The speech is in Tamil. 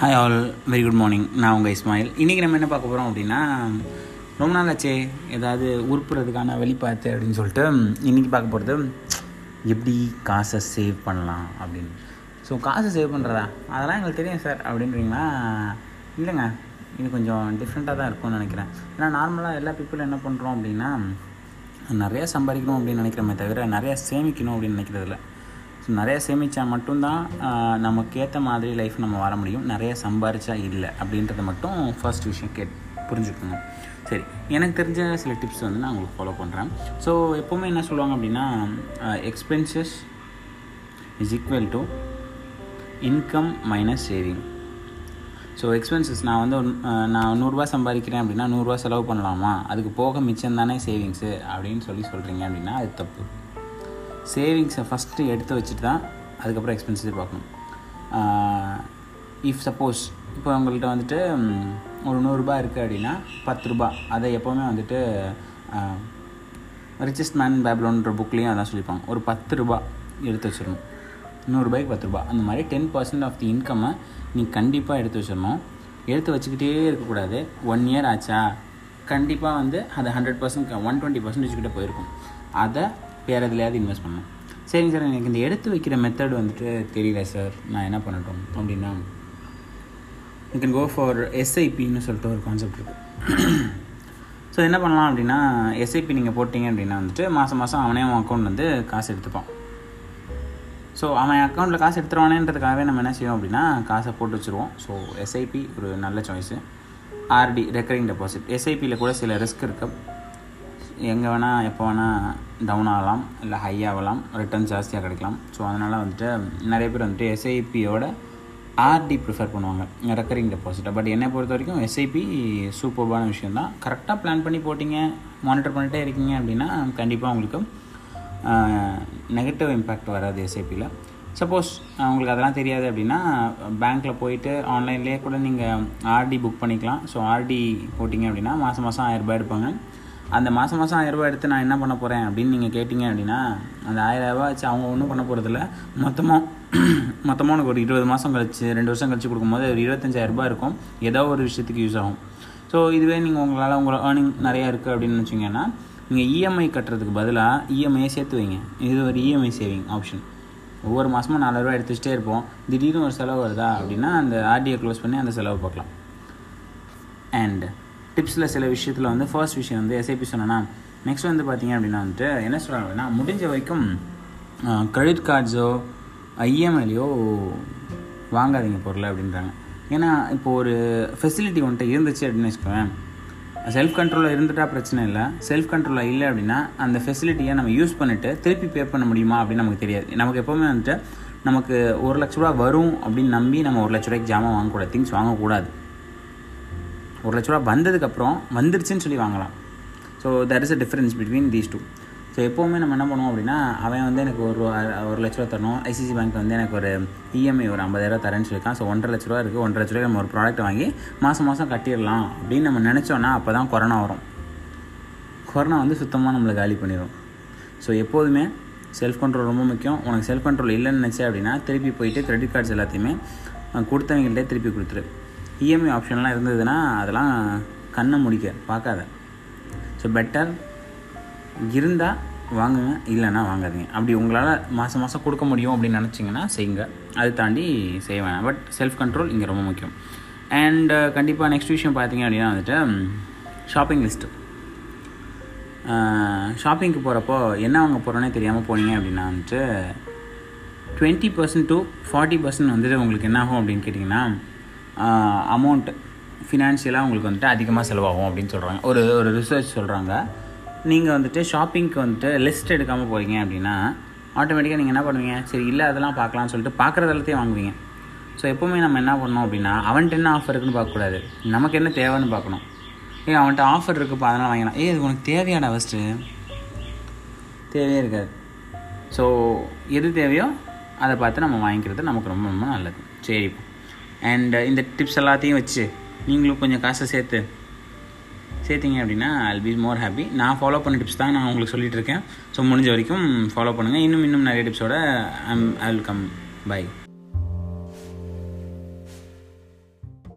Hi all very good morning நான் உங்கள் இஸ்மாயில். இன்றைக்கி நம்ம என்ன பார்க்க போகிறோம் அப்படின்னா ரொம்ப நாள் ஆச்சே. ஏதாவது உருப்புறதுக்கான வெளிப்பாத்து அப்படின்னு சொல்லிட்டு இன்றைக்கி பார்க்க போகிறது எப்படி காசை சேவ் பண்ணலாம் அப்படின்னு. ஸோ காசை சேவ் பண்ணுறதா அதெல்லாம் எங்களுக்கு தெரியும் சார் அப்படின்றீங்களா? இல்லைங்க. இது கொஞ்சம் டிஃப்ரெண்ட்டாக தான் இருக்கும்னு நினைக்கிறேன். ஏன்னா நார்மலாக எல்லா பீப்புளும் என்ன பண்ணுறோம் அப்படின்னா நிறையா சம்பாதிக்கணும் அப்படின்னு நினைக்கிறோமே தவிர நிறையா சேமிக்கணும் அப்படின்னு நினைக்கிறதில்ல. ஸோ நிறையா சேமித்தா மட்டும்தான் நமக்கு ஏற்ற மாதிரி லைஃப் நம்ம வர முடியும். நிறைய சம்பாரிச்சா இல்லை அப்படின்றத மட்டும் ஃபர்ஸ்ட் விஷயம் கேட் புரிஞ்சுக்கணும். சரி எனக்கு தெரிஞ்ச சில டிப்ஸ் வந்து நான் உங்களுக்கு ஃபாலோ பண்ணுறேன் ஸோ எப்போவுமே என்ன சொல்லுவாங்க அப்படின்னா expenses is equal to income minus saving so expenses நான் வந்து நான் நூறுரூவா சம்பாதிக்கிறேன் அப்படின்னா நூறுரூவா செலவு பண்ணலாமா? அதுக்கு போக மிச்சம் தானே சேவிங்ஸு அப்படின்னு சொல்லி சொல்கிறீங்க அப்படின்னா அது தப்பு. சேவிங்ஸை ஃபஸ்ட்டு எடுத்து வச்சுட்டு தான் அதுக்கப்புறம் எக்ஸ்பென்சஸ் பார்க்கணும். இஃப் சப்போஸ் இப்போ உங்கள்கிட்ட வந்துட்டு ஒரு நூறுரூபா இருக்குது அப்படின்னா பத்து ரூபா அதை எப்போவுமே வந்துட்டு ரிச்சஸ்ட் மேன் பேப்லோன்ற புக்லேயும் அதான் சொல்லியிருப்பாங்க ஒரு பத்து ரூபா எடுத்து வச்சிடணும். நூறுரூபாய்க்கு பத்து ரூபா அந்த மாதிரி டென் பர்சன்ட் ஆஃப் தி இன்கம்மை நீ கண்டிப்பாக எடுத்து வச்சிடணும். எடுத்து வச்சுக்கிட்டே இருக்கக்கூடாது. ஒன் இயர் ஆச்சா? கண்டிப்பாக வந்து அது hundred percent one twenty percentage கிட்ட போயிருக்கும். அதை வேறு எதுலையாவது இன்வெஸ்ட் பண்ணணும். சரிங்க சார் எனக்கு இந்த எடுத்து வைக்கிற மெத்தட் வந்துட்டு தெரியல சார் நான் என்ன பண்ணட்டும்? அப்படின்னா யூ கேன் கோ ஃபார் எஸ்ஐபின்னு சொல்லிட்டு ஒரு கான்செப்ட் இருக்குது ஸோ என்ன பண்ணலாம் அப்படின்னா எஸ்ஐபி நீங்கள் போட்டிங்க அப்படின்னா வந்துட்டு மாதம் மாதம் அவனே அவன் அக்கௌண்ட் வந்து காசு எடுத்துப்பான். ஸோ அவன் அக்கௌண்ட்டில் காசு எடுத்துருவானேன்றதுக்காகவே நம்ம என்ன செய்வோம் அப்படின்னா காசை போட்டு வச்சுருவோம். ஸோ எஸ்ஐபி ஒரு நல்ல சாய்ஸு ஆர்டி ரெக்கரிங் டெபாசிட் எஸ்ஐபியில் கூட சில ரிஸ்க் இருக்குது எங்கே வேணால் எப்போ வேணால் டவுன் ஆகலாம் இல்லை ஹை ஆகலாம் ரிட்டர்ன் ஜாஸ்தியாக கிடைக்கலாம். ஸோ அதனால் வந்துட்டு நிறைய பேர் வந்துட்டு எஸ்ஐபியோட ஆர்டி ப்ரிஃபர் பண்ணுவாங்க. ரெக்கரிங் டெபாசிட்டை பட் என்னை பொறுத்த வரைக்கும் எஸ்ஐபி சூப்பர்பான விஷயம் தான் கரெக்டாக பிளான் பண்ணி போட்டிங்க மானிட்டர் பண்ணிட்டே இருக்கீங்க அப்படின்னா கண்டிப்பாக உங்களுக்கு நெகட்டிவ் இம்பேக்ட் வராது எஸ்ஐபியில் சப்போஸ் உங்களுக்கு அதெல்லாம் தெரியாது அப்படின்னா பேங்க்கில் போயிட்டு ஆன்லைன்லேயே கூட நீங்கள் ஆர்டி புக் பண்ணிக்கலாம். ஸோ ஆர்டி போட்டிங்க அப்படின்னா மாதம் மாதம் ஆயிரரூபா எடுப்பாங்க. அந்த மாதம் மாதம் ஆயிரரூபா எடுத்து நான் என்ன பண்ண போகிறேன் அப்படின்னு நீங்கள் கேட்டிங்க அப்படின்னா அந்த ஆயிரரூபா வச்சு அவங்க ஒன்றும் பண்ண போகிறதில்ல மொத்தமாக மொத்தமாக உனக்கு ஒரு இருபது மாதம் கழிச்சு ரெண்டு வருஷம் கழிச்சு கொடுக்கும்போது ஒரு இருபத்தஞ்சாயிரரூபா இருக்கும். ஏதோ ஒரு விஷயத்துக்கு யூஸ் ஆகும். ஸோ இதுவே நீங்கள் உங்களால் உங்களோட ஏர்னிங் நிறையா இருக்குது அப்படின்னு வச்சிங்கன்னா நீங்கள் இஎம்ஐ கட்டுறதுக்கு பதிலாக இஎம்ஐயை சேர்த்து வைங்க. இது ஒரு இஎம்ஐ சேவிங் ஆப்ஷன் ஒவ்வொரு மாதமும் நாலாயிரரூவா எடுத்து இருப்போம். திடீர்னு ஒரு செலவு வருதா அப்படின்னா அந்த ஆர்டியை க்ளோஸ் பண்ணி அந்த செலவு பார்க்கலாம். அண்ட் டிப்ஸில் சில விஷயத்தில் வந்து ஃபர்ஸ்ட் விஷயம் வந்து எஸ்ஐபி சொன்னேன்னா நெக்ஸ்ட் வந்து பார்த்தீங்க அப்படின்னா வந்துட்டு என்ன சொல்கிறாங்க அப்படின்னா முடிஞ்ச வரைக்கும் கிரெடிட் கார்ட்ஸோ இஎம்ஐலையோ வாங்காதீங்க பொருள் அப்படின்றாங்க. ஏன்னா இப்போ ஒரு ஃபெசிலிட்டி வந்துட்டு இருந்துச்சு அப்படின்னு வச்சுக்கோவேன் செல்ஃப் கண்ட்ரோலில் இருந்துட்டா பிரச்சனை இல்லை. செல்ஃப் கண்ட்ரோலில் இல்லை அப்படின்னா அந்த ஃபெசிலிட்டியை நம்ம யூஸ் பண்ணிவிட்டு திருப்பி பே பண்ண முடியுமா அப்படின்னு நமக்கு தெரியாது. நமக்கு எப்போவுமே வந்துட்டு நமக்கு ஒரு லட்ச ரூபா வரும் அப்படின்னு நம்பி நம்ம ஒரு லட்ச ரூபாய்க்கு ஜாமான் வாங்கக்கூடாது திங்ஸ் வாங்கக்கூடாது. ஒரு லட்ச ரூபா வந்ததுக்கப்புறம் வந்துருச்சுன்னு சொல்லி வாங்கலாம். So that is a difference between these two so எப்போவுமே நம்ம என்ன பண்ணுவோம் அப்படின்னா அவன் வந்து எனக்கு ஒரு ஒரு லட்ச ரூபா தரணும். ஐசிசி பேங்க் வந்து எனக்கு ஒரு இஎம்ஐ ஒரு ஐம்பதாயிரம் தரேன்னு சொல்லியிருக்கான். ஸோ ஒன்றரை லட்ச ரூபா இருக்குது ஒன்றரை லட்ச ரூபாய் நம்ம ஒரு ப்ராடக்ட் வாங்கி மாதம் மாதம் கட்டிடலாம் அப்படின்னு நம்ம நினச்சோன்னா அப்போ தான் கொரோனா வரும். கொரோனா வந்து சுத்தமாக நம்மளை காலி பண்ணிடும் ஸோ எப்போதுமே செல்ஃப் கண்ட்ரோல் ரொம்ப முக்கியம். உனக்கு செல்ஃப் கண்ட்ரோல் இல்லைன்னு நினச்சே அப்படின்னா திருப்பி போயிட்டு கிரெடிட் கார்ட்ஸ் எல்லாத்தையுமே கொடுத்தவங்கள்ட்டே திருப்பி கொடுத்துரு. இஎம்ஐ ஆப்ஷன்லாம் இருந்ததுன்னா அதெல்லாம் கண்ணை முடிக்க பார்க்காத. ஸோ பெட்டர் இருந்தால் வாங்குங்க இல்லைன்னா வாங்காதீங்க. அப்படி உங்களால் மாதம் மாதம் கொடுக்க முடியும் அப்படின்னு நினச்சிங்கன்னா செய்யுங்க. அது தாண்டி செய்ய வேணாம். பட் செல்ஃப் கண்ட்ரோல் இங்கே ரொம்ப முக்கியம். அண்ட் uh, கண்டிப்பாக நெக்ஸ்ட் விஷயம் பார்த்தீங்க அப்படின்னா வந்துட்டு ஷாப்பிங் லிஸ்ட்டு ஷாப்பிங்க்கு போகிறப்போ என்ன வாங்க போகிறோன்னே தெரியாமல் போனீங்க அப்படின்னா வந்துட்டு twenty percent to forty percent வந்துட்டு உங்களுக்கு என்ன ஆகும் அப்படின்னு கேட்டிங்கன்னா அமௌண்ட் ஃபினான்ஷியலாக உங்களுக்கு வந்துட்டு அதிகமாக செலவாகும் அப்படின்னு சொல்கிறாங்க ஒரு ஒரு ரிசர்ச் சொல்கிறாங்க நீங்கள் வந்துட்டு ஷாப்பிங்க்கு வந்துட்டு லிஸ்ட் எடுக்காமல் போகிறீங்க அப்படின்னா ஆட்டோமேட்டிக்காக நீங்கள் என்ன பண்ணுவீங்க? சரி இல்லை அதெல்லாம் பார்க்கலாம்னு சொல்லிட்டு பார்க்குறது எல்லாத்தையும் வாங்குவீங்க. ஸோ எப்போவுமே நம்ம என்ன பண்ணோம் அப்படின்னா அவன்கிட்ட என்ன ஆஃபர் இருக்குன்னு பார்க்கக்கூடாது. நமக்கு என்ன தேவைன்னு பார்க்கணும். ஏ அவன்கிட்ட ஆஃபர் இருக்குப்பா அதெல்லாம் வாங்கிக்கலாம் ஏ இது உனக்கு தேவையான ஃபஸ்ட்டு தேவையே இருக்காது. ஸோ எது தேவையோ அதை பார்த்து நம்ம வாங்கிக்கிறது நமக்கு ரொம்ப ரொம்ப நல்லது. சரி அண்ட் uh, இந்த டிப்ஸ் எல்லாத்தையும் வச்சு நீங்களும் கொஞ்சம் காசை சேர்த்து சேர்த்திங்க அப்படின்னா ஐல் பி மோர் ஹாப்பி நான் ஃபாலோ பண்ண டிப்ஸ் தான் நான் உங்களுக்கு சொல்லிட்டு இருக்கேன். ஸோ முடிஞ்ச வரைக்கும் ஃபாலோ பண்ணுங்கள் இன்னும் இன்னும் நிறைய டிப்ஸோட ஐ வில் கம் பை